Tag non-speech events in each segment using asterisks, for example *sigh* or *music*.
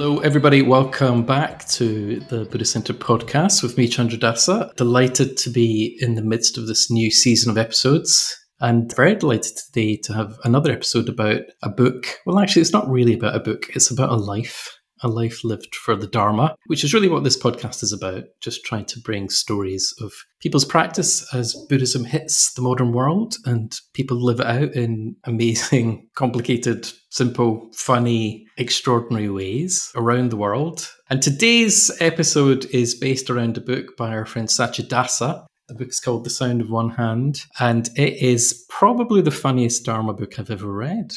Hello, everybody. Welcome back to the Buddhist Center podcast with me, Chandradasa. Delighted to be in the midst of this new season of episodes. And very delighted today to have another episode about a book. Well, actually, it's not really about a book, it's about a life a life lived for the Dharma, which is really what this podcast is about. Just trying to bring stories of people's practice as Buddhism hits the modern world and people live it out in *laughs* amazing, complicated, simple, funny, extraordinary ways around the world. And today's episode is based around a book by our friend Satyadasa. The book is called The Sound of One Hand, and it is probably the funniest Dharma book I've ever read.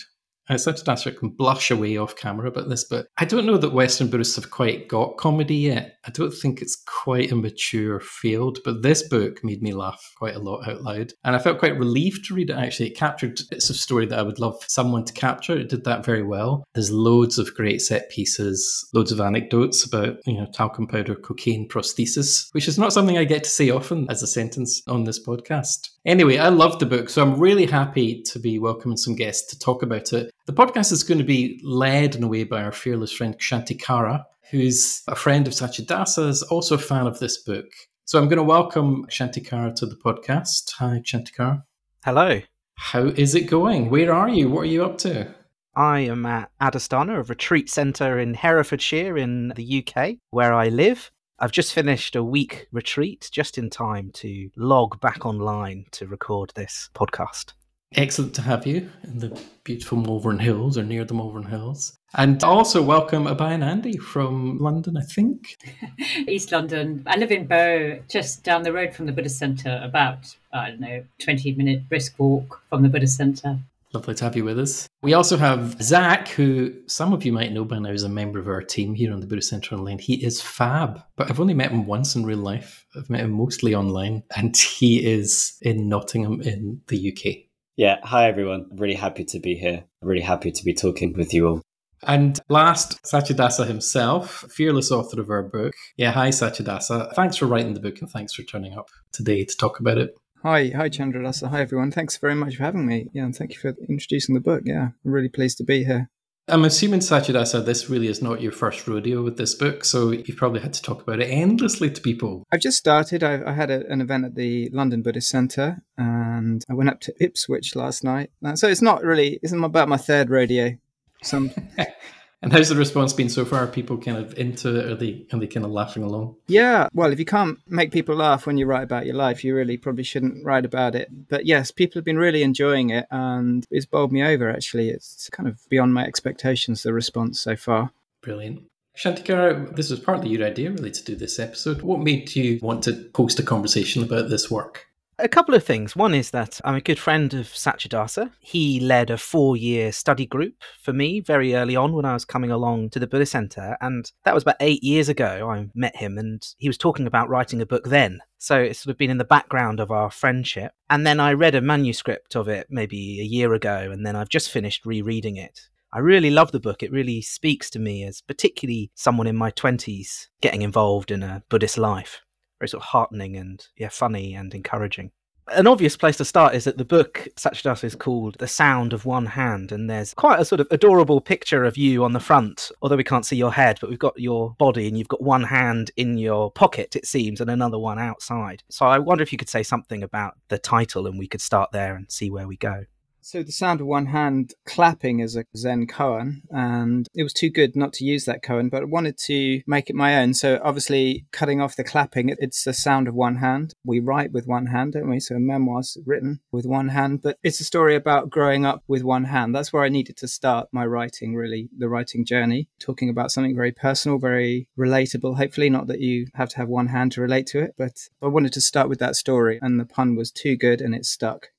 I sometimes I can blush away off camera about this, but I don't know that Western Buddhists have quite got comedy yet. I don't think it's quite a mature field, but this book made me laugh quite a lot out loud. And I felt quite relieved to read it actually. It captured bits of story that I would love someone to capture. It did that very well. There's loads of great set pieces, loads of anecdotes about, you know, talcum powder, cocaine prosthesis, which is not something I get to say often as a sentence on this podcast. Anyway, I love the book, so I'm really happy to be welcoming some guests to talk about it. The podcast is going to be led in a way by our fearless friend Kshantikara, who's a friend of Satyadasa's, also a fan of this book. So I'm going to welcome Kshantikara to the podcast. Hi, Kshantikara. Hello. How is it going? Where are you? What are you up to? I am at Adhisthana, a retreat centre in Herefordshire in the UK, where I live. I've just finished a week retreat just in time to log back online to record this podcast. Excellent to have you in the beautiful Malvern Hills or near the Malvern Hills. And also welcome Abhayanandi from London, I think. *laughs* East London. I live in Bow, just down the road from the Buddhist Centre, about, I don't know, 20 minute brisk walk from the Buddhist Centre. Lovely to have you with us. We also have Zach, who some of you might know by now is a member of our team here on the Buddhist Centre Online. He is fab, but I've only met him once in real life. I've met him mostly online, and he is in Nottingham in the UK. Yeah, hi everyone. I'm really happy to be here. I'm really happy to be talking with you all. And last, Satyadasa himself, fearless author of our book. Yeah, hi Satyadasa. Thanks for writing the book and thanks for turning up today to talk about it. Hi, hi Chandradasa. Hi everyone. Thanks very much for having me. Yeah, and thank you for introducing the book. Yeah, I'm really pleased to be here. I'm assuming Satyadasa, this really is not your first rodeo with this book, so you've probably had to talk about it endlessly to people. I've just started. I, I had a, an event at the London Buddhist Centre, and I went up to Ipswich last night. So it's not really. It's about my third rodeo. Some *laughs* And how's the response been so far? Are people kind of into it? Are they are they kind of laughing along? Yeah, well, if you can't make people laugh when you write about your life, you really probably shouldn't write about it. But yes, people have been really enjoying it, and it's bowled me over. Actually, it's kind of beyond my expectations. The response so far. Brilliant. Kshantikara, this was partly your idea, really, to do this episode. What made you want to host a conversation about this work? A couple of things. One is that I'm a good friend of Satyadasa. He led a four year study group for me very early on when I was coming along to the Buddhist Center. And that was about eight years ago. I met him and he was talking about writing a book then. So it's sort of been in the background of our friendship. And then I read a manuscript of it maybe a year ago. And then I've just finished rereading it. I really love the book. It really speaks to me as particularly someone in my 20s getting involved in a Buddhist life very sort of heartening and yeah, funny and encouraging. An obvious place to start is that the book Satyadasa is called The Sound of One Hand, and there's quite a sort of adorable picture of you on the front, although we can't see your head, but we've got your body and you've got one hand in your pocket, it seems, and another one outside. So I wonder if you could say something about the title and we could start there and see where we go. So the sound of one hand clapping is a Zen koan, and it was too good not to use that koan, but I wanted to make it my own. So obviously, cutting off the clapping, it's the sound of one hand. We write with one hand, don't we? So memoirs written with one hand, but it's a story about growing up with one hand. That's where I needed to start my writing, really, the writing journey, talking about something very personal, very relatable. Hopefully, not that you have to have one hand to relate to it, but I wanted to start with that story, and the pun was too good and it stuck.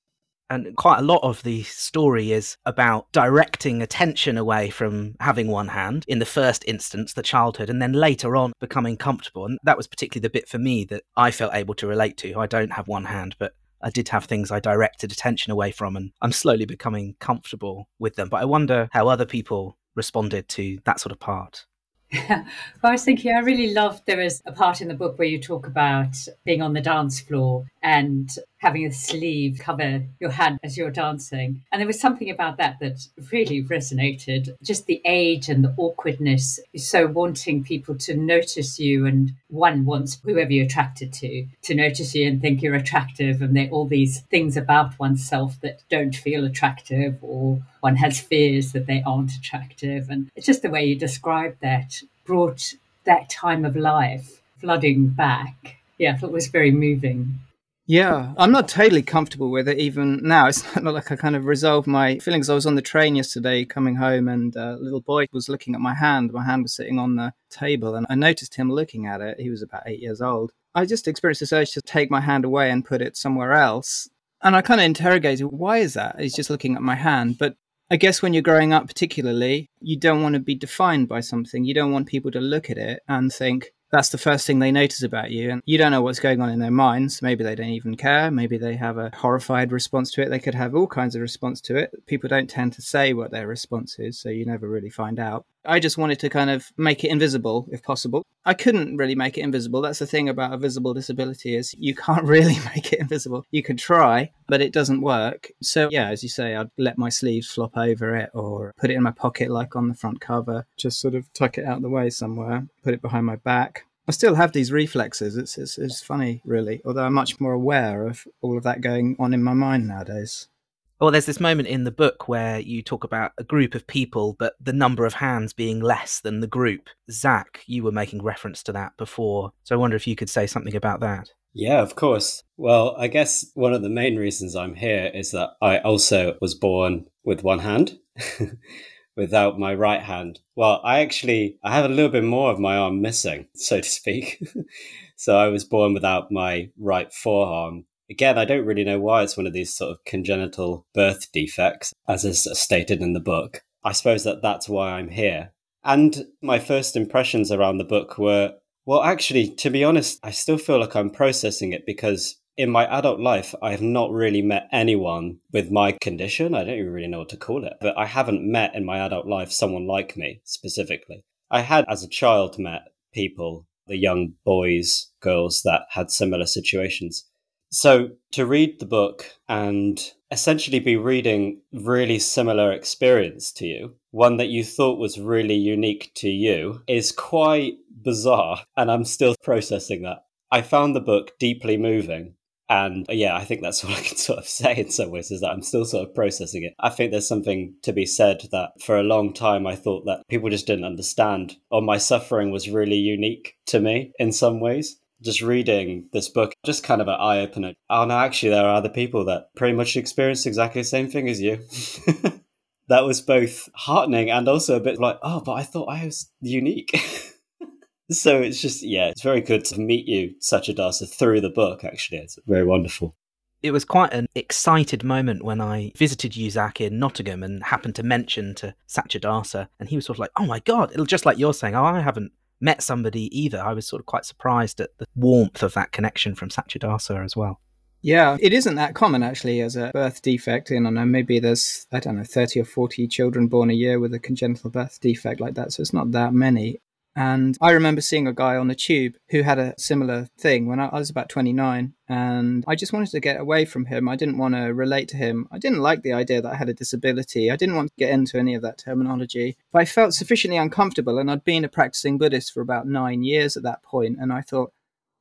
And quite a lot of the story is about directing attention away from having one hand in the first instance, the childhood, and then later on becoming comfortable. And that was particularly the bit for me that I felt able to relate to. I don't have one hand, but I did have things I directed attention away from, and I'm slowly becoming comfortable with them. But I wonder how other people responded to that sort of part. *laughs* well, I was thinking, I really loved there is a part in the book where you talk about being on the dance floor and having a sleeve cover your hand as you're dancing. And there was something about that that really resonated. Just the age and the awkwardness, so wanting people to notice you, and one wants whoever you're attracted to to notice you and think you're attractive, and there all these things about oneself that don't feel attractive, or one has fears that they aren't attractive. And it's just the way you described that brought that time of life flooding back. Yeah, I thought it was very moving. Yeah, I'm not totally comfortable with it even now. It's *laughs* not like I kind of resolved my feelings. I was on the train yesterday coming home, and a little boy was looking at my hand. My hand was sitting on the table, and I noticed him looking at it. He was about eight years old. I just experienced this urge to take my hand away and put it somewhere else. And I kind of interrogated, why is that? He's just looking at my hand. But I guess when you're growing up, particularly, you don't want to be defined by something. You don't want people to look at it and think, that's the first thing they notice about you. And you don't know what's going on in their minds. Maybe they don't even care. Maybe they have a horrified response to it. They could have all kinds of response to it. People don't tend to say what their response is, so you never really find out. I just wanted to kind of make it invisible if possible. I couldn't really make it invisible. That's the thing about a visible disability is you *laughs* can't really make it invisible. You can try, but it doesn't work. So yeah, as you say, I'd let my sleeves flop over it or put it in my pocket like on the front cover, just sort of tuck it out of the way somewhere, put it behind my back. I still have these reflexes. It's, it's, it's funny, really, although I'm much more aware of all of that going on in my mind nowadays. Well, there's this moment in the book where you talk about a group of people, but the number of hands being less than the group. Zach, you were making reference to that before. So I wonder if you could say something about that. Yeah, of course. Well, I guess one of the main reasons I'm here is that I also was born with one hand. *laughs* without my right hand. Well, I actually I have a little bit more of my arm missing, *laughs* so to speak. *laughs* so I was born without my right forearm. Again, I don't really know why it's one of these sort of congenital birth defects, as is stated in the book. I suppose that that's why I'm here. And my first impressions around the book were, well, actually, to be honest, I still feel like I'm processing it because in my adult life, I have not really met anyone with my condition. I don't even really know what to call it, but I haven't met in my adult life someone like me specifically. I had, as a child, met people, the young boys, girls that had similar situations. So to read the book and essentially be reading really similar experience to you, one that you thought was really unique to you, is quite bizarre. And I'm still *laughs* processing that. I found the book deeply moving and uh, yeah, I think that's *laughs* all I can sort of say in some ways is that I'm still sort of processing it. I think there's something to be said that for a long time I thought that people just didn't understand, or my suffering was really unique to me in some ways. Just reading this book, just kind of an eye opener. Oh no, actually, there are other people that pretty much experienced exactly the same thing as you. *laughs* that was both heartening and also a bit like, oh, but I thought I was unique. *laughs* So it's just, yeah, it's very good to meet you, Satyadasa, through the book, actually. It's very wonderful. It was quite an excited moment when I visited you, Zach, in Nottingham and happened to mention to Satyadasa. And he was sort of like, oh my God, it'll just like you're saying, oh, I haven't met somebody either. I was sort of quite surprised at the warmth of that connection from Satyadasa as well. Yeah, it isn't that common actually as a birth defect. And I know maybe there's, I don't know, 30 or 40 children born a year with a congenital birth defect like that. So it's not that many. And I remember seeing a guy on the tube who had a similar thing when I, was about 29. And I just wanted to get away from him. I didn't want to relate to him. I didn't like the idea that I had a disability. I didn't want to get into any of that terminology. But I felt sufficiently uncomfortable. And I'd been a practicing Buddhist for about nine years at that point, And I thought,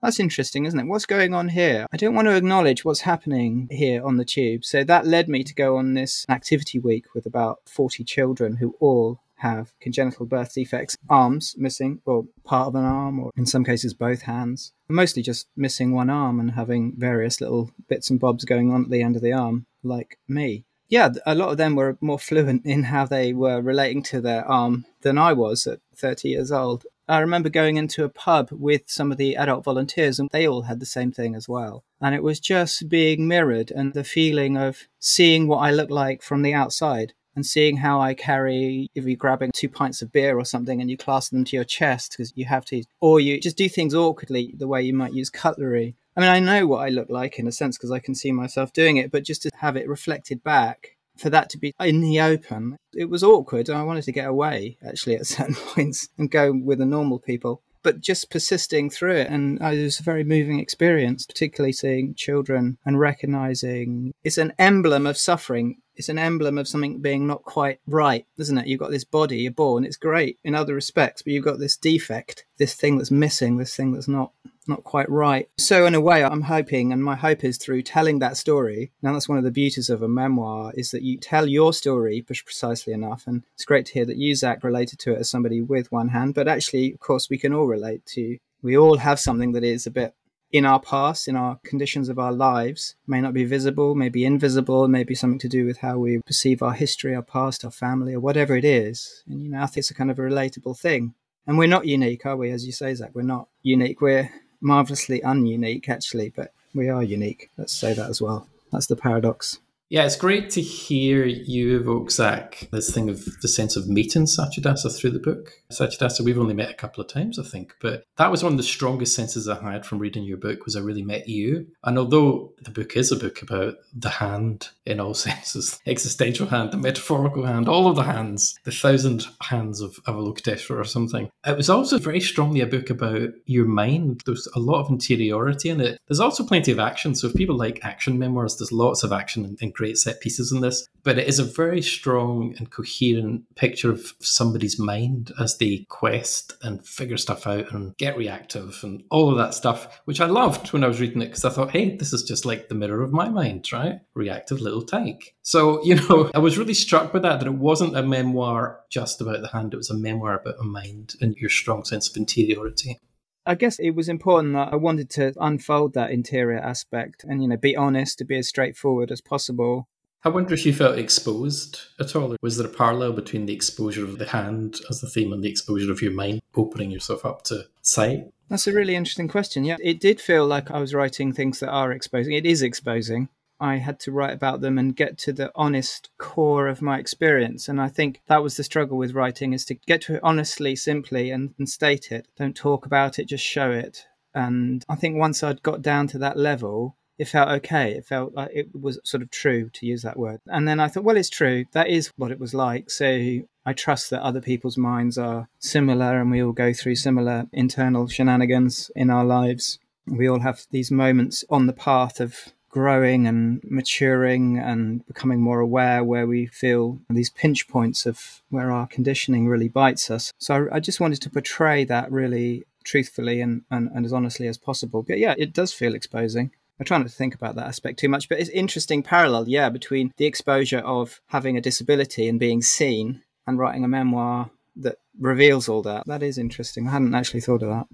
that's interesting, isn't it? What's going on here? I don't want to acknowledge what's happening here on the tube. So that led me to go on this activity week with about 40 children who all have congenital birth defects, arms missing, or part of an arm, or in some cases both hands. Mostly just missing one arm and having various little bits and bobs going on at the end of the arm, like me. Yeah, a lot of them were more fluent in how they were relating to their arm than I was at 30 years old. I remember going into a pub with some of the adult volunteers, and they all had the same thing as well. And it was just being mirrored and the feeling of seeing what I look like from the outside and seeing how I carry, if you're grabbing two pints of beer or something and you clasp them to your chest because you have to, or you just do things awkwardly the way you might use cutlery. I mean, I know what I look like in a sense because I can see myself doing it, but just to have it reflected back, for that to be in the open, it was awkward. I wanted to get away actually at *laughs* certain points and go with the normal people. But just persisting through it. And uh, it was a very moving experience, particularly seeing children and recognizing it's an emblem of suffering. It's an emblem of something being not quite right, isn't it? You've got this body, you're born, it's great in other respects, but you've got this defect, this thing that's missing, this thing that's not not quite right. So in a way, I'm hoping, and my hope is through telling that story. Now that's one of the beauties of a memoir is that you tell your story precisely enough, and it's great to hear that you, Zach, related to it as somebody with one hand. But actually, of course, we can all relate to. We all have something that is a bit in our past, in our conditions of our lives, may not be visible, may be invisible, may be something to do with how we perceive our history, our past, our family, or whatever it is. And you know, I think it's a kind of a relatable thing. And we're not unique, are we? As you say, Zach, we're not unique. We're marvelously ununique, actually, but we are unique. Let's say that as well. That's the paradox. Yeah, it's great to hear you evoke, Zach, this thing of the sense of meeting Satyadasa through the book. Satyadasa, we've only met a couple of times, I think, but that was one of the strongest senses I had from reading your book was I really met you. And although the book is a book about the hand in all *laughs* senses, existential hand, the metaphorical hand, all of the hands, the thousand hands of Avalokiteshvara or something, it was also very strongly a book about your mind. There's a lot of interiority in it. There's also plenty of action. So if people like action memoirs, there's lots of action and, great set pieces in this, but it is a very strong and coherent picture of somebody's mind as they quest and figure stuff out and get reactive and all of that stuff, which I loved when I was reading it because I thought, hey, this is just like the mirror of my mind, right? Reactive little tyke. So, *laughs* you know, I was really struck by that, that it wasn't a memoir just about the hand, it was a memoir about a mind and your strong sense of interiority. I guess it was important that I wanted to unfold that interior aspect and, you know, be honest, to be as straightforward as possible. I wonder if you felt exposed at all. Was there a parallel between the exposure of the hand as the theme and the exposure of your mind, opening yourself up to sight? That's a really interesting question. Yeah, it did feel like I was writing things that are exposing. It is exposing. I had to write about them and get to the honest core of my experience. And I think that was the struggle with writing is to get to it honestly, simply, and, and state it. Don't talk about it, just show it. And I think once I'd got down to that level, it felt okay. It felt like it was sort of true to use that word. And then I thought, well, it's true. That is what it was like. So I trust that other people's minds are similar and we all go through similar internal shenanigans in our lives. We all have these moments on the path of growing and maturing and becoming more aware where we feel these pinch points of where our conditioning really bites us. So I just wanted to portray that really truthfully and, and, and as honestly as possible. But yeah, it does feel exposing. I try not to think about that aspect too much, but it's interesting parallel, yeah, between the exposure of having a disability and being seen and writing a memoir that reveals all that. That is interesting. I hadn't actually thought of that.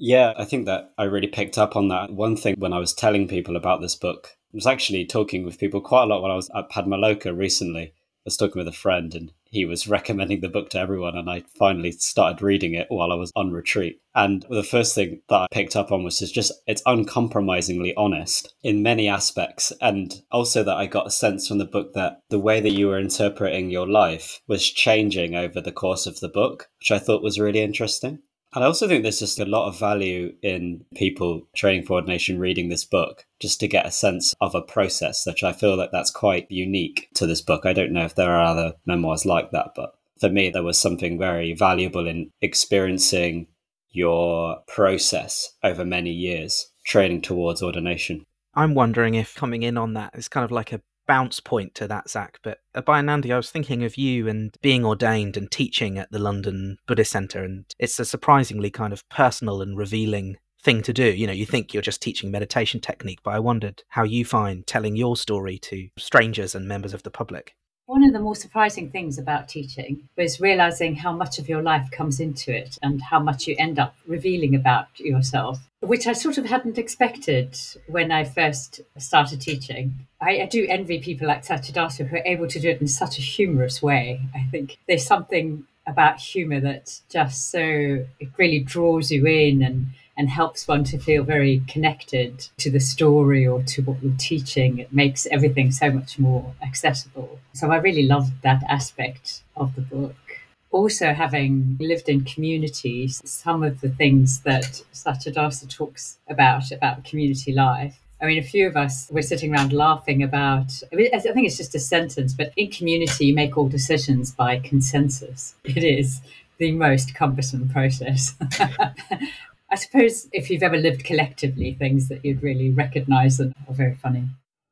Yeah, I think that I really picked up on that. One thing when I was telling people about this book, I was actually talking with people quite a lot when I was at Padmaloka recently. I was talking with a friend and he was *laughs* recommending the book to everyone and I finally started reading it while I was on retreat. And the first thing that I picked up on was just it's uncompromisingly honest in many aspects and also that I got a sense from the book that the way that you were interpreting your life was changing over the course of the book, which I thought was really interesting. And I also think there's just a lot of value in people training for ordination reading this book just to get a sense of a process, which I feel like that's quite unique to this book. I don't know if there are other memoirs like that, but for me, there was something very valuable in experiencing your process over many years training towards ordination. I'm wondering if coming in on that is kind of like a bounce point to that, Zach. But uh, Abhayanandi, I was thinking of you and being ordained and teaching at the London Buddhist Centre, and it's a surprisingly kind of personal and revealing thing to do. You know, you think you're just teaching meditation technique, but I wondered how you find telling your story to strangers and members of the public. One of the more surprising things about teaching was realizing how much of your life comes into it and how much you end up revealing about yourself, which I sort of hadn't expected when I first started teaching. I, I do envy people like Satyadasa who are able to do it in such a humorous way. I think there's something about humor that just so it really draws you in and and helps one to feel very connected to the story or to what you're teaching. It makes everything so much more accessible. So I really loved that aspect of the book. Also, having lived in communities, some of the things that Satyadasa talks about, about community life, I mean, a few of us were sitting around laughing about. I, mean, I think it's just a sentence, but in community, you make all decisions by consensus. It is the most cumbersome process. *laughs* I suppose if you've ever lived collectively, things that you'd really recognise that are very funny.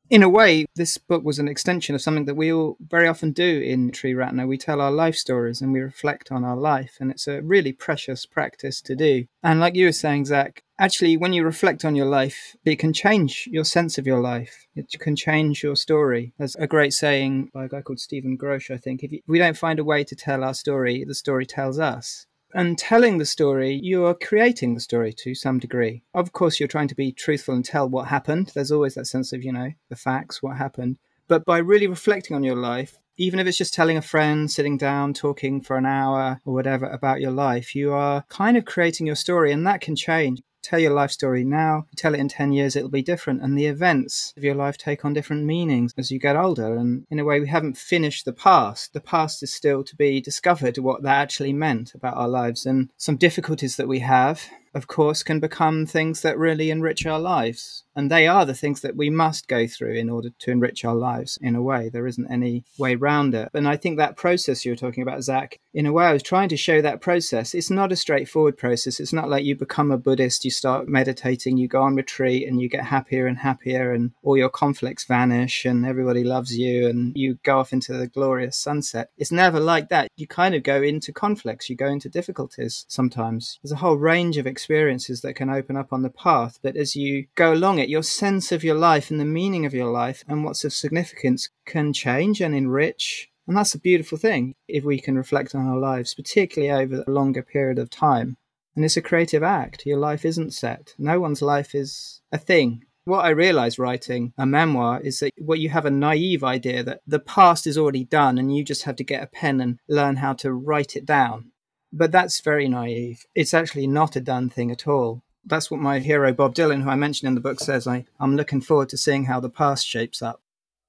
In a way, this book was an extension of something that we all very often do in Triratna. We tell our life stories and we reflect on our life, and it's a really precious practice to do. And like you were saying, Zach, actually, when you reflect on your life, it can change your sense of your life. It can change your story. There's a great saying by a guy called Stephen Grosz, I think. If we don't find a way to tell our story, the story tells us. And telling the story, you are creating the story to some degree. Of course, you're trying to be truthful and tell what happened. There's always that sense of, you know, the facts, what happened. But by really reflecting on your life, even if it's just telling a friend, sitting down, talking for an hour or whatever about your life, you are kind of creating your story, and that can change tell your life story now, tell it in 10 years, it'll be different. And the events of your life take on different meanings as you get older. And in a way, we haven't finished the past. The past is still to be discovered, what that actually meant about our lives and some difficulties that we have of course, can become things that really enrich our lives. And they are the things that we must go through in order to enrich our lives in a way. There isn't any way round it. And I think that process you were talking about, Zach, in a way, I was trying to show that process. It's not a straightforward process. It's not like you become a Buddhist, you start meditating, you go on retreat, and you get happier and happier, and all your conflicts vanish, and everybody loves you, and you go off into the glorious sunset. It's never like that. You kind of go into conflicts, you go into difficulties sometimes. There's a whole range of experiences that can open up on the path. But as you go along it, your sense of your life and the meaning of your life and what's of significance can change and enrich. And that's a beautiful thing if we can reflect on our lives, particularly over a longer period of time. And it's a creative act. Your life isn't set. No one's life is a thing. What I realized writing a memoir is that what you have a naive idea that the past is already done and you just have to get a pen and learn how to write it down. But that's very naive. It's actually not a done thing at all. That's what my hero Bob Dylan, who I mentioned in the book, says. I, I'm looking forward to seeing how the past shapes up.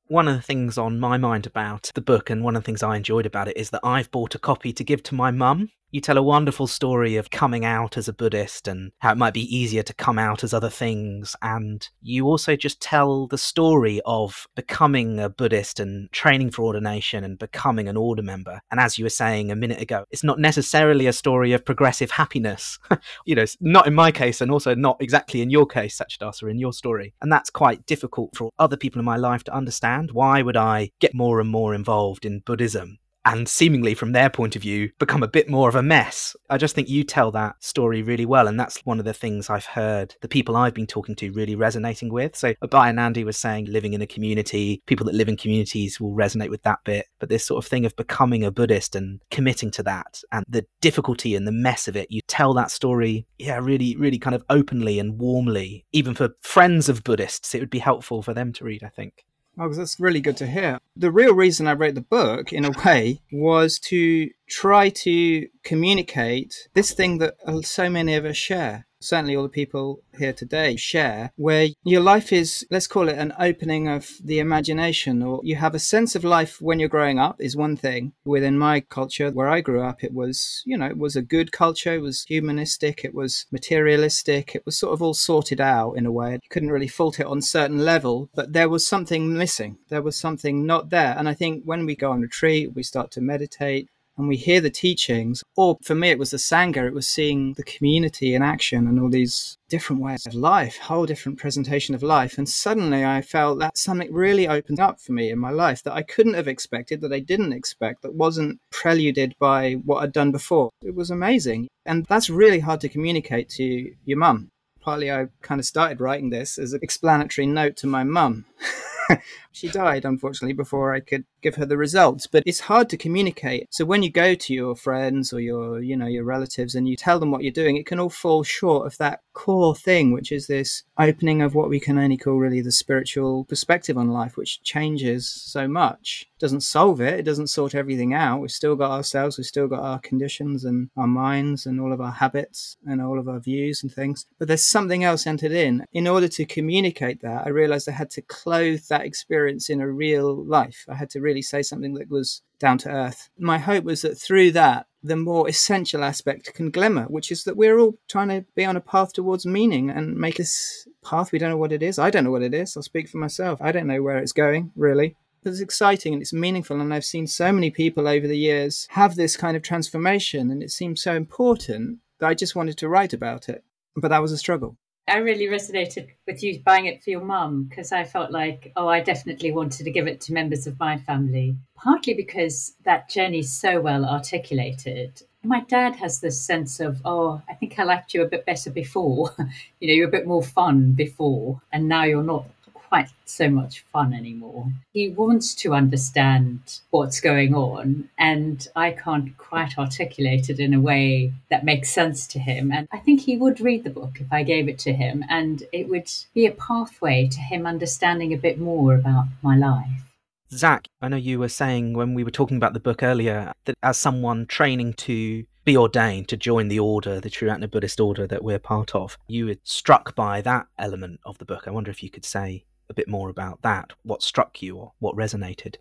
One of the things on my mind about the book, and one of the things I enjoyed about it, is that I've bought a copy to give to my mum you tell a wonderful story of coming out as a Buddhist and how it might be easier to come out as other things. And you also just tell the story of becoming a Buddhist and training for ordination and becoming an order member. And as you were saying a minute ago, it's not necessarily a story of progressive happiness. *laughs* you know, not in my case, and also not exactly in your case, Satyadasa, in your story. And that's quite difficult for other people in my life to understand. Why would I get more and more involved in Buddhism? And seemingly from their point of view become a bit more of a mess. I just think you tell that story really well, and that's one of the things I've heard the people I've been talking to really resonating with. So Abhayanandi was saying living in a community, people that live in communities will resonate with that bit, but this sort of thing of becoming a Buddhist and committing to that and the difficulty and the mess of it, you tell that story, yeah, really, really kind of openly and warmly. Even for friends of Buddhists, it would be helpful for them to read, I think. Oh, that's really good to hear. The real reason I wrote the book, in a way, was to try to communicate this thing that uh, so many of us share certainly all the people here today share, where your life is, let's call it an opening of the imagination, or you have a sense of life when you're growing up, is one thing. Within my culture, where I grew up, it was, you know, it was a good culture, it was humanistic, it was materialistic, it was sort of all sorted out in a way. You couldn't really fault it on certain level, but there was something missing. There was something not there. And I think when we go on retreat, we start to meditate, and we hear the teachings, or for me, it was the Sangha, it was seeing the community in action and all these different ways of life, whole different presentation of life. And suddenly I felt that something really opened up for me in my life that I couldn't have expected, that I didn't expect, that wasn't preluded by what I'd done before. It was amazing. And that's really hard to communicate to your mum. Partly I kind of started writing this as an explanatory note to my mum. *laughs* *laughs* she died, unfortunately, before I could give her the results. But it's hard to communicate. So when you go to your friends or your, you know, your relatives and you tell them what you're doing, it can all fall short of that core thing, which is this opening of what we can only call really the spiritual perspective on life, which changes so much. It doesn't solve it. It doesn't sort everything out. We've still got ourselves. We've still got our conditions and our minds and all of our habits and all of our views and things. But there's something else entered in. In order to communicate that, I realized I had to clothe that experience in a real life. I had to really say something that was down to earth. My hope was that through that, the more essential aspect can glimmer, which is that we're all trying to be on a path towards meaning and make this path. We don't know what it is. I don't know what it is. I'll speak for myself. I don't know where it's going, really. But it's exciting and it's meaningful. And I've seen so many people over the years have this kind of transformation, and it seems so important that I just wanted to write about it. But that was a struggle. I really resonated with you buying it for your mum because I felt like, oh, I definitely wanted to give it to members of my family, partly because that journey's so well articulated. My dad has this sense of, oh, I think I liked you a bit better before. *laughs* you know, you're a bit more fun before, and now you're not quite so much fun anymore. He wants to understand what's going on, and I can't quite articulate it in a way that makes sense to him. And I think he would read the book if I gave it to him, and it would be a pathway to him understanding a bit more about my life. Zach, I know you were saying when we were talking about the book earlier that as someone training to be ordained to join the order, the Triratna Buddhist order that we're part of, you were struck by that element of the book. I wonder if you could say a bit more about that. What struck you or what resonated?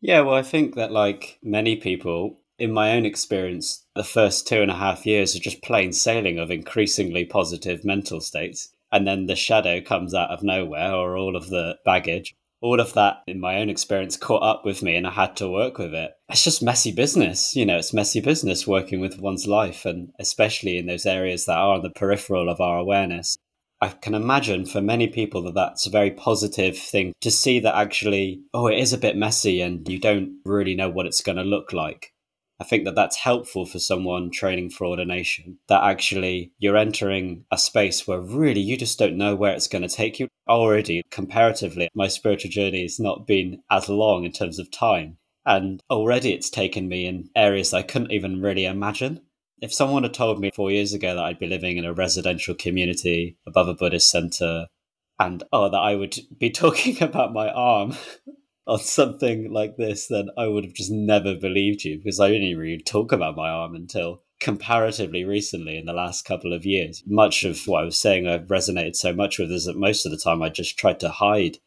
Yeah, well, I think that, like many people, in my own experience, the first two and a half years are just plain sailing of increasingly positive mental states. And then the shadow comes out of nowhere, or all of the baggage. All of that, in my own experience, caught up with me and I had to work with it. It's just messy business. You know, it's messy business working with one's life, and especially in those areas that are on the peripheral of our awareness. I can imagine for many people that that's a very positive thing to see that actually, oh, it is a bit messy and you don't really know what it's going to look like. I think that that's helpful for someone training for ordination, that actually you're entering a space where really you just don't know where it's going to take you. Already, comparatively, my spiritual journey has not been as long in terms of time. And already it's taken me in areas I couldn't even really imagine. If someone had told me four years ago that I'd be living in a residential community above a Buddhist center and oh, that I would be *laughs* talking about my arm *laughs* on something like this, then I would have just never believed you because I didn't really talk about my arm until comparatively recently in the last couple of years. Much of what I was saying I've resonated so much with is that most of the time I just tried to hide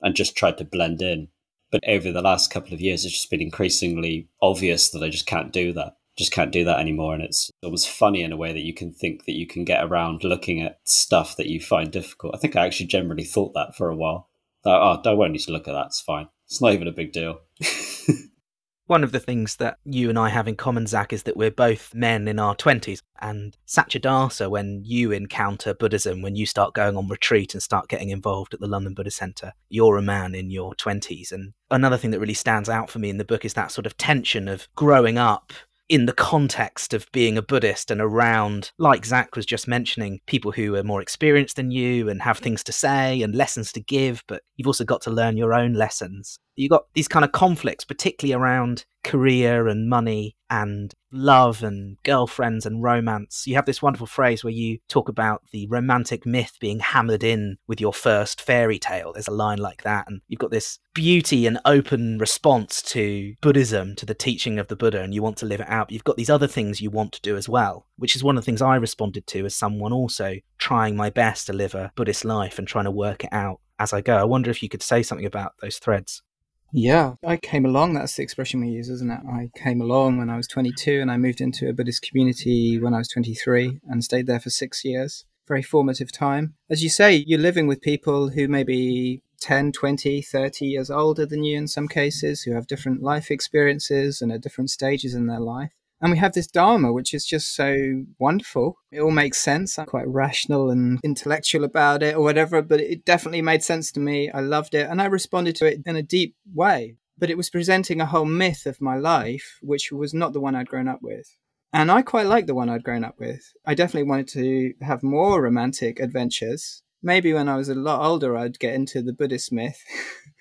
and just tried to blend in. But over the last couple of years, it's just been increasingly obvious that I just can't do that just can't do that anymore. And it's almost funny in a way that you can think that you can get around looking at stuff that you find difficult. I think I actually generally thought that for a while. That, oh, I won't need to look at that. It's fine. It's not even a big deal. *laughs* One of the things that you and I have in common, Zach, is that we're both men in our 20s. And Satyadasa, when you encounter Buddhism, when you start going on retreat and start getting involved at the London Buddhist Centre, you're a man in your 20s. And another thing that really stands out for me in the book is that sort of tension of growing up in the context of being a Buddhist and around, like Zach was just mentioning, people who are more experienced than you and have things to say and lessons to give, but you've also got to learn your own lessons. You've got these kind of conflicts, particularly around career and money and love and girlfriends and romance. You have this wonderful phrase where you talk about the romantic myth being hammered in with your first fairy tale. There's a line like that. And you've got this beauty and open response to Buddhism, to the teaching of the Buddha, and you want to live it out. You've got these other things you want to do as well, which is one of the things I responded to as someone also trying my best to live a Buddhist life and trying to work it out as I go. I wonder if you could say something about those threads. Yeah, I came along. That's the expression we use, isn't it? I came along when I was 22 and I moved into a Buddhist community when I was 23 and stayed there for six years. Very formative time. As you say, you're living with people who may be 10, 20, 30 years older than you in some cases, who have different life experiences and at different stages in their life. And we have this Dharma, which is just so wonderful. It all makes sense. I'm quite rational and intellectual about it or whatever, but it definitely made sense to me. I loved it and I responded to it in a deep way. But it was presenting a whole myth of my life, which was not the one I'd grown up with. And I quite liked the one I'd grown up with. I definitely wanted to have more romantic adventures. Maybe when I was a lot older, I'd get into the Buddhist myth. *laughs*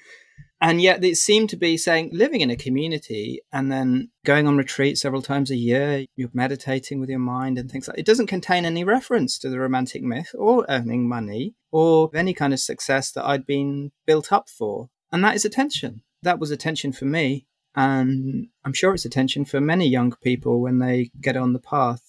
And yet it seemed to be saying living in a community and then going on retreat several times a year, you're meditating with your mind and things like it doesn't contain any reference to the romantic myth or earning money or any kind of success that I'd been built up for. And that is attention. That was attention for me. And I'm sure it's attention for many young people when they get on the path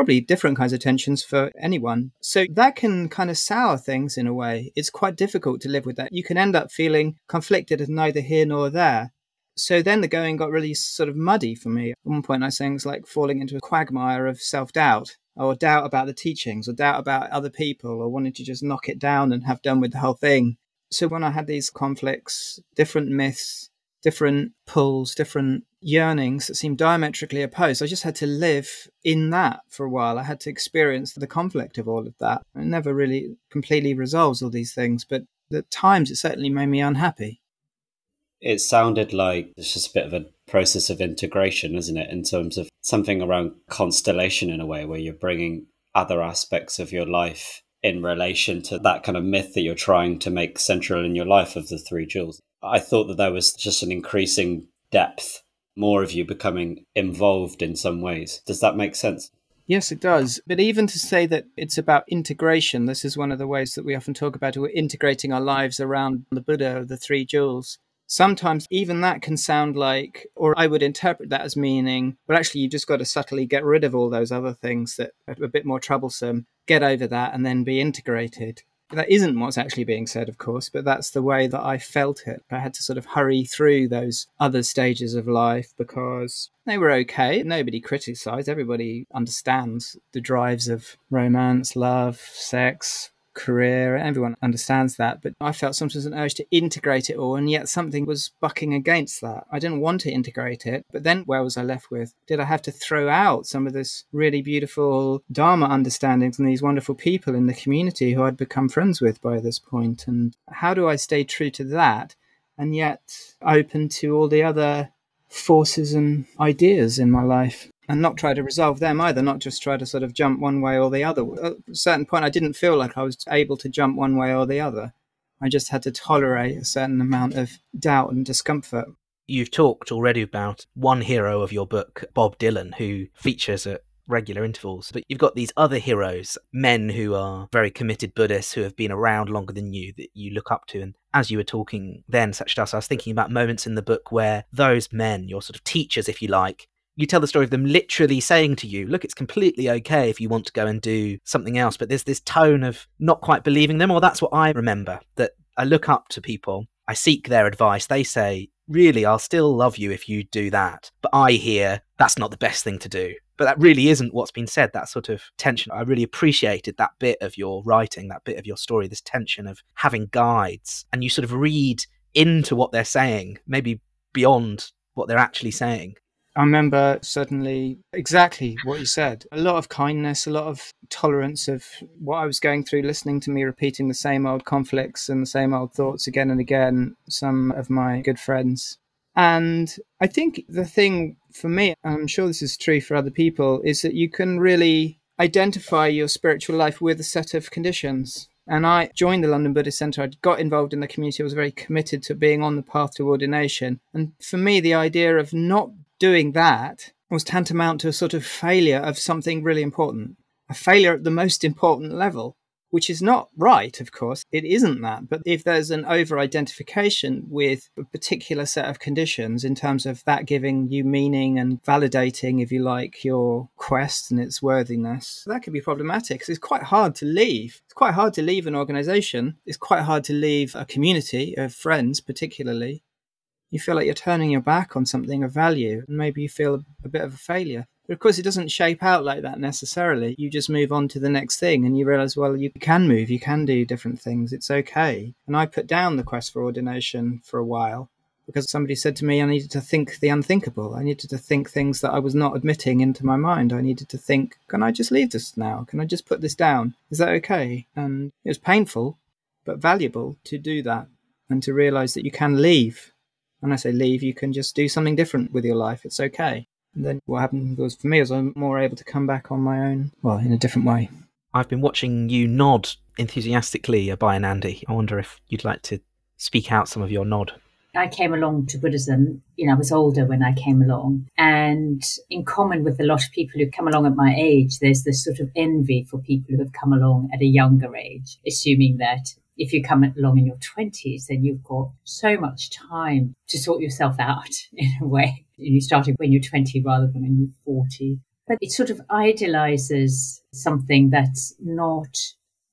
probably different kinds of tensions for anyone. So that can kind of sour things in a way. It's quite difficult to live with that. You can end up feeling conflicted and neither here nor there. So then the going got really sort of muddy for me. At one point, I was saying it's like falling into a quagmire of self doubt or doubt about the teachings or doubt about other people or wanting to just knock it down and have done with the whole thing. So when I had these conflicts, different myths, different pulls, different yearnings that seemed diametrically opposed. I just had to live in that for a while. I had to experience the conflict of all of that. It never really completely resolves all these things, but at times it certainly made me unhappy. It sounded like it's just a bit of a process of integration, isn't it? In terms of something around constellation in a way, where you're bringing other aspects of your life in relation to that kind of myth that you're trying to make central in your life of the three jewels. I thought that there was just an increasing depth, more of you becoming involved in some ways. Does that make sense? Yes, it does. But even to say that it's about integration, this is one of the ways that we often talk about we're integrating our lives around the Buddha, the three jewels sometimes even that can sound like, or I would interpret that as meaning, but actually, you just got to subtly get rid of all those other things that are a bit more troublesome, get over that, and then be integrated. That isn't what's actually being said, of course, but that's the way that I felt it. I had to sort of hurry through those other stages of life because they were okay. Nobody criticized. Everybody understands the drives of romance, love, sex, career. Everyone understands that. But I felt sometimes an urge to integrate it all, and yet something was bucking against that. I didn't want to integrate it. But then where was I left with? Did I have to throw out some of this really beautiful Dharma understandings and these wonderful people in the community who I'd become friends with by this point? And how do I stay true to that and yet open to all the other forces and ideas in my life? And not try to resolve them either, not just try to sort of jump one way or the other. At a certain point, I didn't feel like I was able to jump one way or the other. I just had to tolerate a certain amount of doubt and discomfort. You've talked already about one hero of your book, Bob Dylan, who features at regular intervals. But you've got these other heroes, men who are very committed Buddhists who have been around longer than you that you look up to. And as you were talking then, Satyadasa, I was thinking about moments in the book where those men, your sort of teachers, if you like, you tell the story of them literally saying to you, look, it's completely okay if you want to go and do something else. But there's this tone of not quite believing them, or that's what I remember that I look up to people, I seek their advice. They say, really, I'll still love you if you do that. But I hear that's not the best thing to do. But that really isn't what's been said, that sort of tension. I really appreciated that bit of your writing, that bit of your story, this tension of having guides. And you sort of read into what they're saying, maybe beyond what they're actually saying. I remember certainly exactly what you said. A lot of kindness, a lot of tolerance of what I was going through, listening to me repeating the same old conflicts and the same old thoughts again and again, some of my good friends. And I think the thing for me, I'm sure this is true for other people, is that you can really identify your spiritual life with a set of conditions. And I joined the London Buddhist Centre. I got involved in the community. I was very committed to being on the path to ordination. And for me, the idea of not doing that was tantamount to a sort of failure of something really important, a failure at the most important level, which is not right, of course. It isn't that. But if there's an over identification with a particular set of conditions in terms of that giving you meaning and validating, if you like, your quest and its worthiness, that could be problematic it's quite hard to leave. It's quite hard to leave an organization. It's quite hard to leave a community of friends, particularly you feel like you're turning your back on something of value and maybe you feel a, bit of a failure. But of course, it doesn't shape out like that necessarily. You just move on to the next thing and you realize, well, you can move, you can do different things, it's okay. And I put down the quest for ordination for a while because somebody said to me I needed to think the unthinkable. I needed to think things that I was not admitting into my mind. I needed to think, can I just leave this now? Can I just put this down? Is that okay? And it was painful, but valuable to do that and to realize that you can leave when I say leave, you can just do something different with your life. It's okay. And then what happened was for me was I'm more able to come back on my own, well, in a different way. I've been watching you nod enthusiastically, Abhayanandi. I wonder if you'd like to speak out some of your nod. I came along to Buddhism, you know, I was older when I came along. And in common with a lot of people who come along at my age, there's this sort of envy for people who have come along at a younger age, assuming that if you come along in your 20s, then you've got so much time to sort yourself out *laughs* in a way. And You started when you're 20 rather than when you're 40. But it sort of idealizes something that's not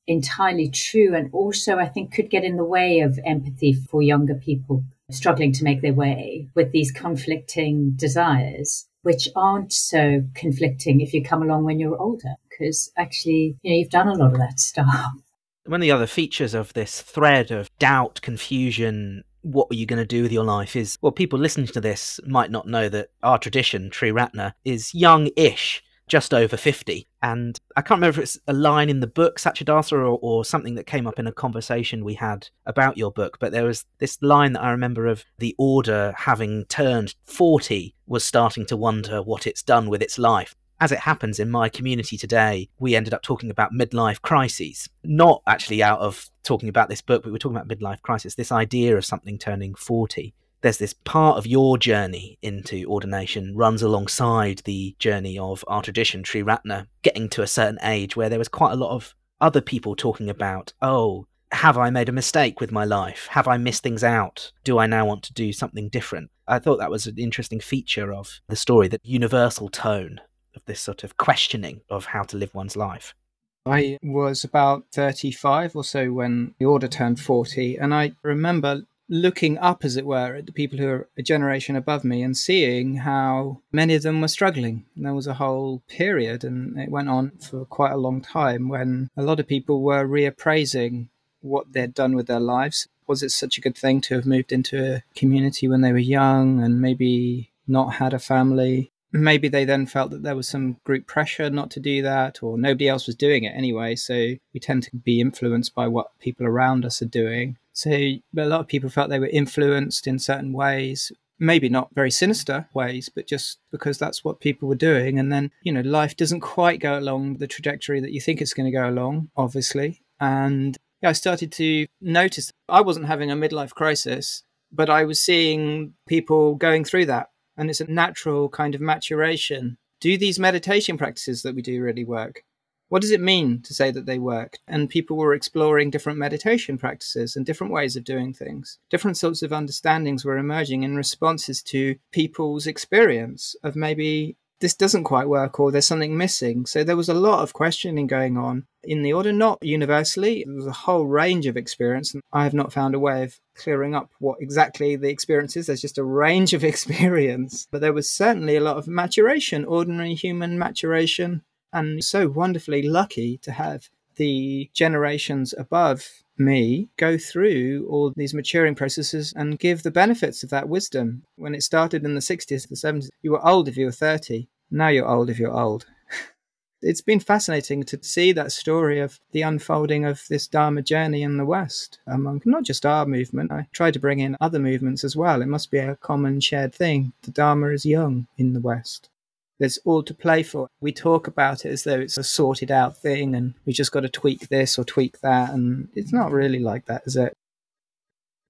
entirely true and also I think could get in the way of empathy for younger people struggling to make their way with these conflicting desires, which aren't so conflicting if you come along when you're older, because actually, you know, you've done a lot of that *laughs* stuff one of the other features of this thread of doubt, confusion, what are you going to do with your life is well people listening to this might not know that our tradition Tree Triratna is young-ish just over 50. And I can't remember if it's a line in the book, Satyadasa, or, or something that came up in a conversation we had about your book. But there was this line that I remember of the order having turned 40 was starting to wonder what it's done with its life. As it happens in my community today, we ended up talking about midlife crises. Not actually out of talking about this book, but we were talking about midlife crisis, this idea of something turning 40 there's this part of your journey into ordination runs alongside the journey of our tradition, Triratna, getting to a certain age where there was quite a lot of other people talking about, oh, have I made a mistake with my life? Have I missed things out? Do I now want to do something different? I thought that was an interesting feature of the story, that universal tone of this sort of questioning of how to live one's life. I was about 35 or so when the order turned 40, and I remember looking up, as it were, at the people who are a generation above me and seeing how many of them were struggling. And there was a whole period, and it went on for quite a long time, when a lot of people were reappraising what they'd done with their lives. Was it such a good thing to have moved into a community when they were young and maybe not had a family? Maybe they then felt that there was some group pressure not to do that, or nobody else was doing it anyway. So we tend to be influenced by what people around us are doing. So a lot of people felt they were influenced in certain ways, maybe not very sinister ways, but just because that's what people were doing. And then, you know, life doesn't quite go along the trajectory that you think it's going to go along, obviously. And yeah, I started to notice I wasn't having a midlife crisis, but I was seeing people going through that. And it's a natural kind of maturation. Do these meditation practices that we do really work? What does it mean to say that they work? And people were exploring different meditation practices and different ways of doing things. Different sorts of understandings were emerging in responses to people's experience of maybe this doesn't quite work or there's something missing. So there was a lot of questioning going on in the order, not universally. There was a whole range of experience. And I have not found a way of clearing up what exactly the experience is. There's just a range of *laughs* experience. But there was certainly a lot of maturation, ordinary human maturation, and so wonderfully lucky to have the generations above me go through all these maturing processes and give the benefits of that wisdom. When it started in the 60s, the 70s, you were old if you were 30. Now you're old if you're old. *laughs* it's been fascinating to see that story of the unfolding of this Dharma journey in the West among not just our movement. I try to bring in other movements as well. It must be a common shared thing. The Dharma is young in the West. There's all to play for. We talk about it as though it's a sorted out thing and we just got to tweak this or tweak that. And it's not really like that, is it?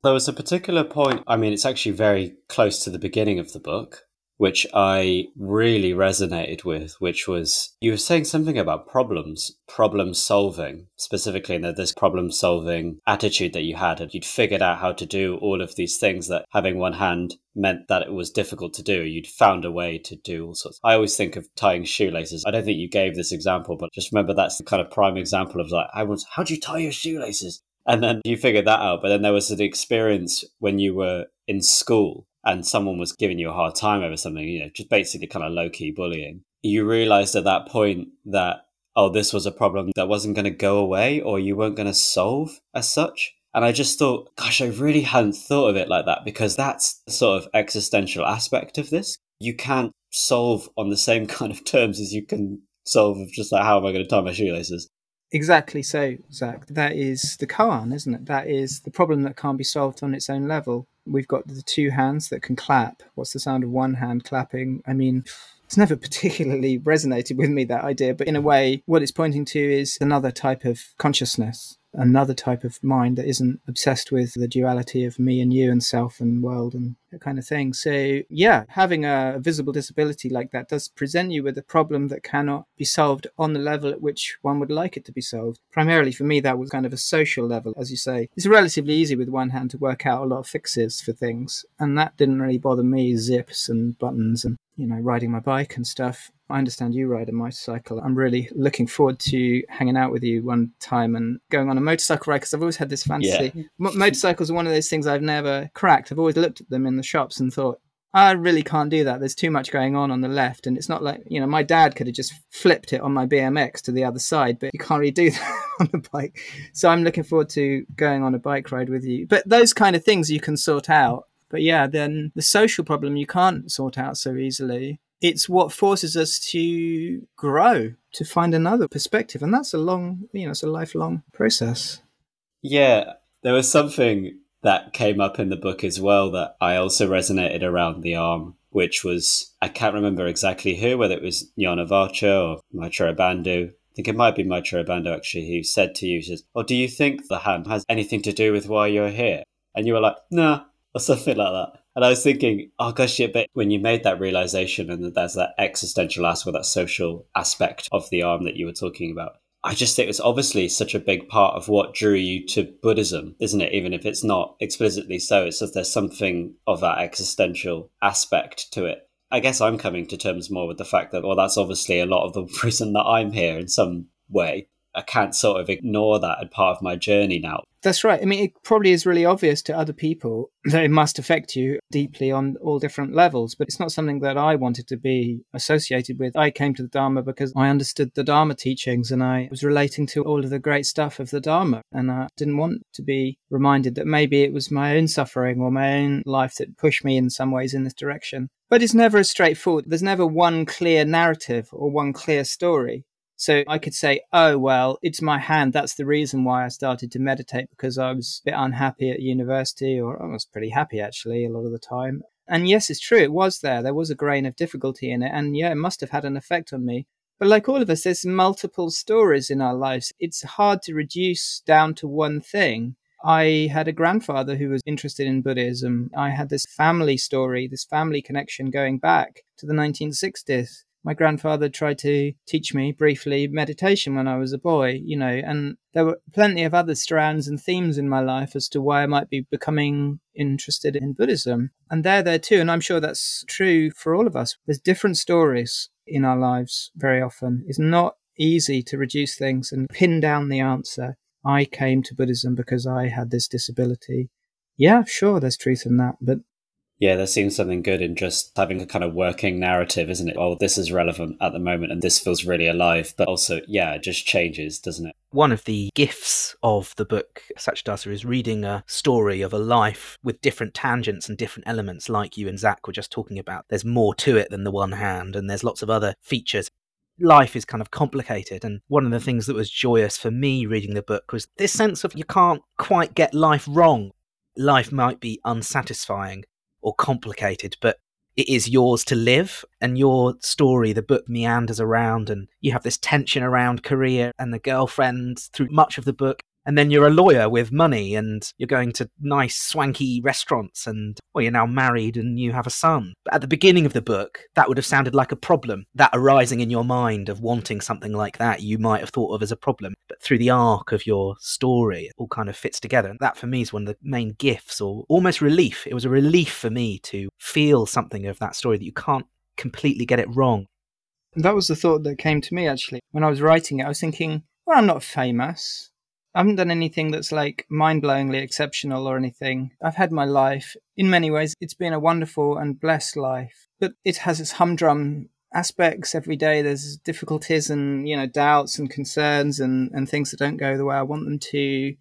There was a particular point, I mean, it's actually very close to the beginning of the book, which I really resonated with, which was you were saying something about problems, problem solving, specifically that this problem solving attitude that you had, and you'd figured out how to do all of these things that having one hand meant that it was difficult to do. You'd found a way to do all sorts. I always think of tying shoelaces. I don't think you gave this example, but just remember that's the kind of prime example of like, I was, how do you tie your shoelaces? And then you figured that out. But then there was an experience when you were in school and someone was giving you a hard time over something, you know, just basically kind of low key bullying, you realized at that point that, oh, this was a problem that wasn't going to go away or you weren't going to solve as such. And I just thought, gosh, I really hadn't thought of it like that because that's the sort of existential aspect of this. You can't solve on the same *laughs* kind of terms as you can solve of just like, how am I going to tie my shoelaces? Exactly so, Zach. That is the koan, isn't it? That is the problem that can't be solved on its own level. We've got the two hands that can clap. What's the sound of one hand clapping? I mean, it's never *laughs* particularly resonated with me, that idea, but in a way, what it's pointing to is another type of consciousness another type of mind that isn't obsessed with the duality of me and you and self and world and that kind of thing. So, yeah, having a visible disability like that does present you with a problem that cannot be solved on the level at which one would like it to be solved. Primarily for me, that was kind of a social level, as you say. It's relatively easy with one hand to work out a lot of fixes for things, and that didn't really bother me zips and buttons and you know, riding my bike and stuff. I understand you ride a motorcycle. I'm really looking forward to hanging out with you one time and going on a motorcycle ride because I've always had this fantasy. Yeah. motorcycles are one of those things I've never cracked. I've always looked at them in the shops and thought, I really can't do that. There's too much going on on the left. And it's not like, you know, my dad could have just flipped it on my BMX to the other side, but you can't really do *laughs* that on a bike. So I'm looking forward to going on a bike ride with you. But those kind of things you can sort out. But yeah, then the social problem you can't sort out so easily. It's what forces us to grow, to find another perspective. And that's a long, you know, it's a lifelong process. Yeah, there was something that came up in the book as well that I also resonated around the arm, which was I can't remember exactly who, whether it was Jnanavaca or Maitreyabandhu. I think it might be Maitreyabandhu actually, who said to you, says, "Oh, do you think the hand has anything to do with why you're here?" And you were like, "Nah," or something like that. And I was thinking, oh gosh, yeah, but when you made that realization and that there's that existential aspect, that social aspect of the arm that you were talking about, I just think it's obviously such a big part of what drew you to Buddhism, isn't it? Even if it's not explicitly so, it's just there's something of that existential aspect to it. I guess I'm coming to terms more with the fact that, well, that's obviously a lot of the *laughs* reason that I'm here in some way. I can't sort of ignore that as part of my journey now. That's right. I mean, it probably is really obvious to other people *clears throat* that it must affect you deeply on all different levels, but it's not something that I wanted to be associated with. I came to the Dharma because I understood the Dharma teachings and I was relating to all of the great stuff of the Dharma. And I didn't want to be reminded that maybe it was my own suffering or my own life that pushed me in some ways in this direction. But it's never as straightforward. There's never one clear narrative or one clear story. So I could say, oh, well, it's my hand. That's the reason why I started to meditate because I was a bit unhappy at university, or I was pretty happy actually a lot of the time. And yes, it's true, it was there. There was a grain of difficulty in it. And yeah, it must have had an effect on me. But like all of us, there's multiple stories in our lives. It's hard to reduce down to one thing. I had a grandfather who was interested in Buddhism. I had this family story, this family connection going back to the 1960s my grandfather tried to teach me briefly meditation when I was a boy, you know, and there were plenty of other strands and themes in my life as to why I might be becoming interested in Buddhism. And they're there too. And I'm sure that's true for all of us. There's different stories in our lives very often. It's not easy to reduce things and pin down the answer. I came to Buddhism because I had this disability. Yeah, sure, there's truth in that, but yeah, there seems something good in just having a kind of working narrative, isn't it? Oh, this is relevant at the moment and this feels really alive. But also, yeah, it just changes, doesn't it? One of the gifts of the book, Satyadasa, is reading a story of a life with different tangents and different elements, like you and Zach were just talking about. There's more to it than the one hand, and there's lots of other features life is kind of complicated. And one of the things that was joyous for me reading the book was this sense of you can't quite get life wrong. Life might be unsatisfying, or complicated, but it is yours to live. And your story, the book meanders around, and you have this tension around career and the girlfriend through much of the book and then you're a lawyer with money and you're going to nice swanky restaurants and well you're now married and you have a son. But at the beginning of the book that would have sounded like a problem that arising in your mind of wanting something like that you might have thought of as a problem. But through the arc of your story it all kind of fits together. And that for me is one of the main gifts or almost relief. It was a relief for me to feel something of that story that you can't completely get it wrong. That was the thought that came to me actually. When i was writing it i was thinking well i'm not famous I haven't done anything that's like mind blowingly exceptional or anything. I've had my life. In many ways, it's been a wonderful and blessed life, but it has its humdrum aspects every day. There's difficulties and, you know, doubts and concerns and, and things that don't go the way I want them to.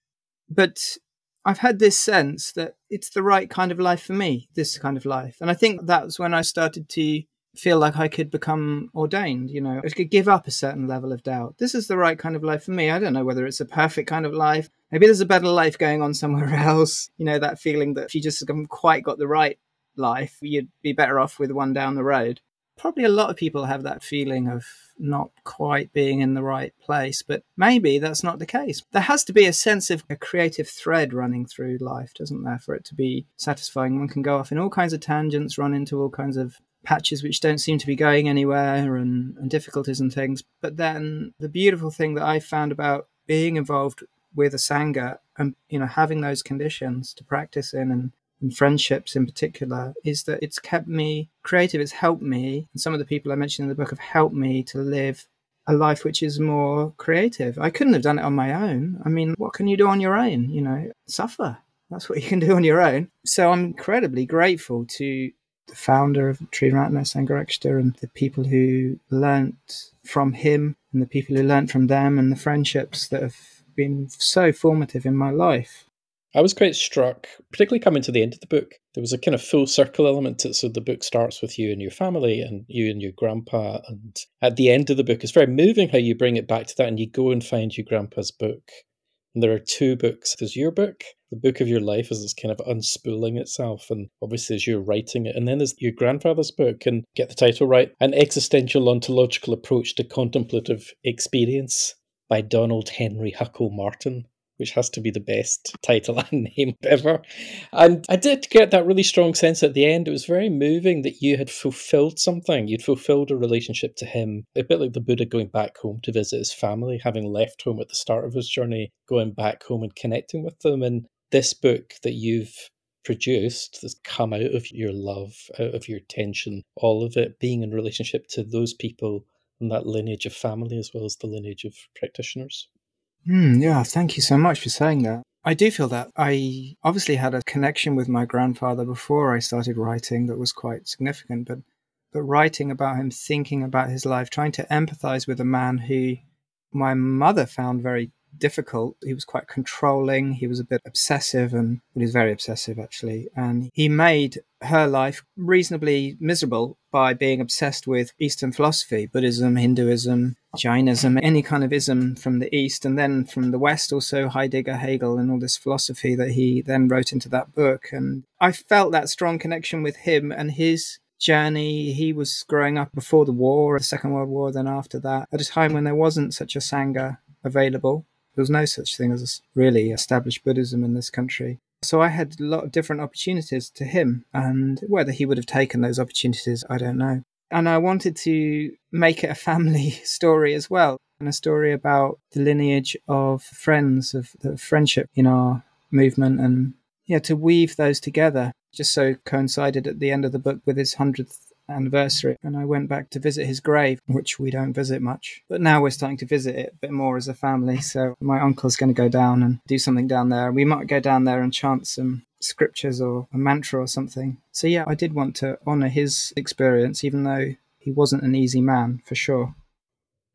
But I've had this sense that it's the right kind of life for me, this kind of life. And I think that's when I started to feel like I could become ordained, you know, I could give up a certain level of doubt. This is the right kind of life for me. I don't know whether it's a perfect kind of life. Maybe there's a better life going on somewhere *laughs* else. You know, that feeling that if you just haven't quite got the right life, you'd be better off with one down the road. Probably a lot of people have that feeling of not quite being in the right place, but maybe that's not the case. There has to be a sense of a creative thread running through life, doesn't there, for it to be satisfying? One can go off in all kinds of tangents, run into all kinds of patches which don't seem to be going anywhere and, and difficulties and things. But then the beautiful thing that I found about being involved with a sangha and you know having those conditions to practice in and, and friendships in particular is that it's kept me creative. It's helped me, and some of the people I mentioned in the book have helped me to live a life which is more creative. I couldn't have done it on my own. I mean, what can you do on your own? You know, suffer. That's what you can do on your own. So I'm incredibly grateful to the founder of Tree Triratna Sangharakshita and the people who learnt from him and the people who learnt from them and the friendships that have been so formative in my life. I was quite struck, particularly coming to the end of the book. There was a kind of full circle element to it. So the book starts with you and your family and you and your grandpa. And at the end of the book, it's very moving how you bring it back to that and you go and find your grandpa's book. And there are two books. There's your book, the book of your life, as it's kind of unspooling itself, and obviously as you're writing it. And then there's your grandfather's book, and get the title right An Existential Ontological Approach to Contemplative Experience by Donald Henry Huckle Martin which has to be the best title *laughs* and name ever. And I did get that really strong sense at the end. It was very moving that you had fulfilled something. You'd fulfilled a relationship to him, a bit like the Buddha going back home to visit his family, having left home at the start of his journey, going back home and connecting with them. And this book that you've produced that's come out of your love, out of your tension, all of it being in relationship to those people and that lineage of family as well as the lineage of practitioners. Mm, yeah, thank you so much for saying that. I do feel that I obviously had a connection with my grandfather before I started writing that was quite significant, but but writing about him, thinking about his life, trying to empathize with a man who my mother found very difficult. He was quite controlling. He was a bit obsessive and well, he was very obsessive actually. And he made her life reasonably miserable by being obsessed with Eastern philosophy, Buddhism, Hinduism, Jainism, any kind of ism from the East. And then from the West, also Heidegger, Hegel, and all this philosophy that he then wrote into that book. And I felt that strong connection with him and his journey. He was growing up before the war, the Second World War, then after that, at a time when there wasn't such a Sangha available. There was no such thing as really established Buddhism in this country. So I had a lot of different opportunities to him, and whether he would have taken those opportunities, I don't know. And I wanted to make it a family *laughs* story as well, and a story about the lineage of friends, of the friendship in our movement, and yeah, to weave those together. Just so coincided at the end of the book with his 100th anniversary and I went back to visit his grave, which we don't visit much. But now we're starting to visit it a bit more as a family. So my uncle's going to go down and do something down there. We might go down there and chant some scriptures or a mantra or something. So yeah, I did want to honor his experience, even though he wasn't an easy man for sure.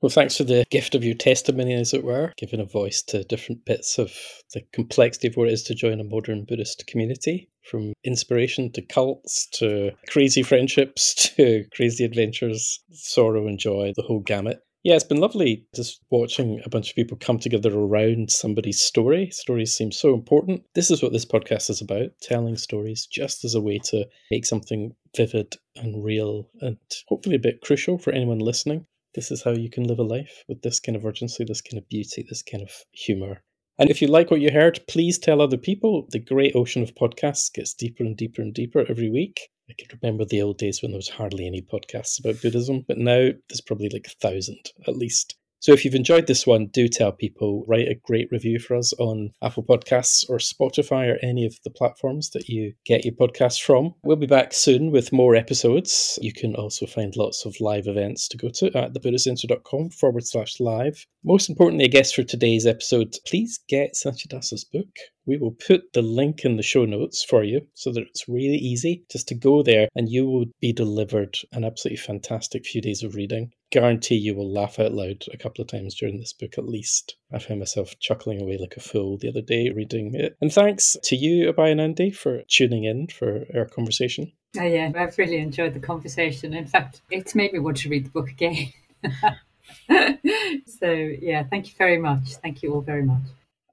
Well, thanks for the gift of your testimony, as it were, giving a voice to different bits of the complexity of what it is to join a modern Buddhist community from inspiration to cults to crazy friendships *laughs* to crazy adventures, sorrow and joy, the whole gamut. Yeah, it's been lovely just watching a bunch of people come together around somebody's story. Stories seem so important. This is what this podcast is about telling stories just as a way to make something vivid and real and hopefully a bit crucial for anyone listening this is how you can live a life with this kind of urgency, this kind of beauty, this kind of humor. And if you like what you heard, please tell other people. The great ocean of podcasts gets deeper and deeper and deeper every week. I can remember the old days when there was hardly any podcasts about Buddhism, but now there's probably like a thousand at least. So if you've enjoyed this one, do tell people, write a great review for us on Apple Podcasts or Spotify or any of the platforms that you get your podcasts from. We'll be back soon with more episodes. You can also find lots of live events to go to at thebuddhistcentre.com forward slash live. Most importantly, I guess for today's episode, please get Satyadasa's book. We will put the link in the show notes for you so that it's really easy just to go there and you will be delivered an absolutely fantastic few days of reading. Guarantee you will laugh out loud a couple of times during this book at least. I found myself chuckling away like a fool the other day reading it. And thanks to you, Abhayanandi, for tuning in for our conversation. Oh, yeah, I've really enjoyed the conversation. In fact, it's made me want to read the book again. *laughs* so, yeah, thank you very much. Thank you all very much.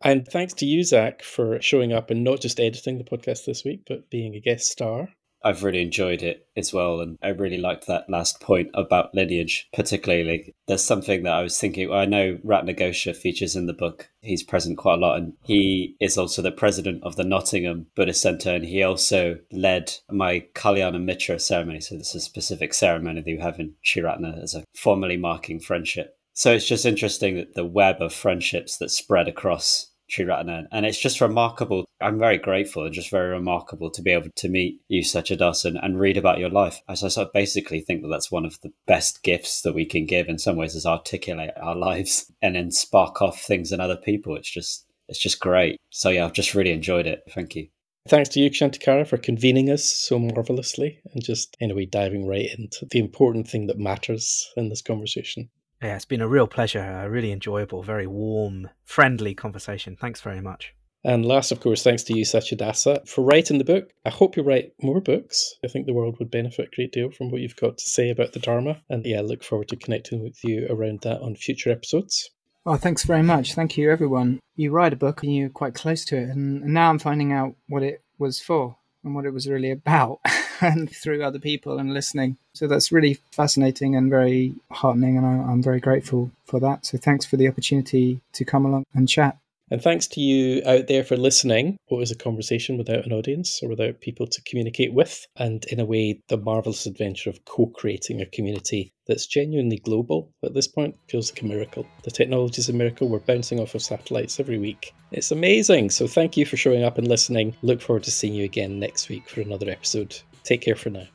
And thanks to you, Zach, for showing up and not just editing the podcast this week, but being a guest star. I've really enjoyed it as well. And I really liked that last point about lineage, particularly. There's something that I was thinking, well, I know Ratnaghosa features in the book. He's present quite a lot. And he is also the president of the Nottingham Buddhist Center. And he also led my Kalyana Mitra ceremony. So this is a specific ceremony that we have in Triratna as a formally marking friendship. So it's just interesting that the web of friendships that spread across Triratna. And it's just remarkable. I'm very grateful and just very remarkable to be able to meet you, Satyadasa, and, and read about your life. As I sort of basically think that that's one of the best gifts that we can give in some ways is articulate our lives *laughs* and then spark off things in other people. It's just, it's just great. So yeah, I've just really enjoyed it. Thank you. Thanks to you, Kshantikara, for convening us so marvelously and just, in a way, diving right into the important thing that matters in this conversation. Yeah, it's been a real pleasure. A really enjoyable, very warm, friendly conversation. Thanks very much. And last, of course, thanks to you, Satyadasa, for writing the book. I hope you write more books. I think the world would benefit a great deal from what you've got to say about the Dharma. And yeah, I look forward to connecting with you around that on future episodes. Oh, thanks very much. Thank you, everyone. You write a book and you're quite close to it. And now I'm finding out what it was for and what it was really about *laughs* and *laughs* through other people and listening. So that's really fascinating and very heartening. And I'm very grateful for that. So thanks for the opportunity to come along and chat. And thanks to you out there for listening. What is a conversation without an audience or without people to communicate with? And in a way, the marvelous adventure of co creating a community that's genuinely global at this point feels like a miracle. The technology is a miracle. We're bouncing off of satellites every week. It's amazing. So thank you for showing up and listening. Look forward to seeing you again next week for another episode. Take care for now.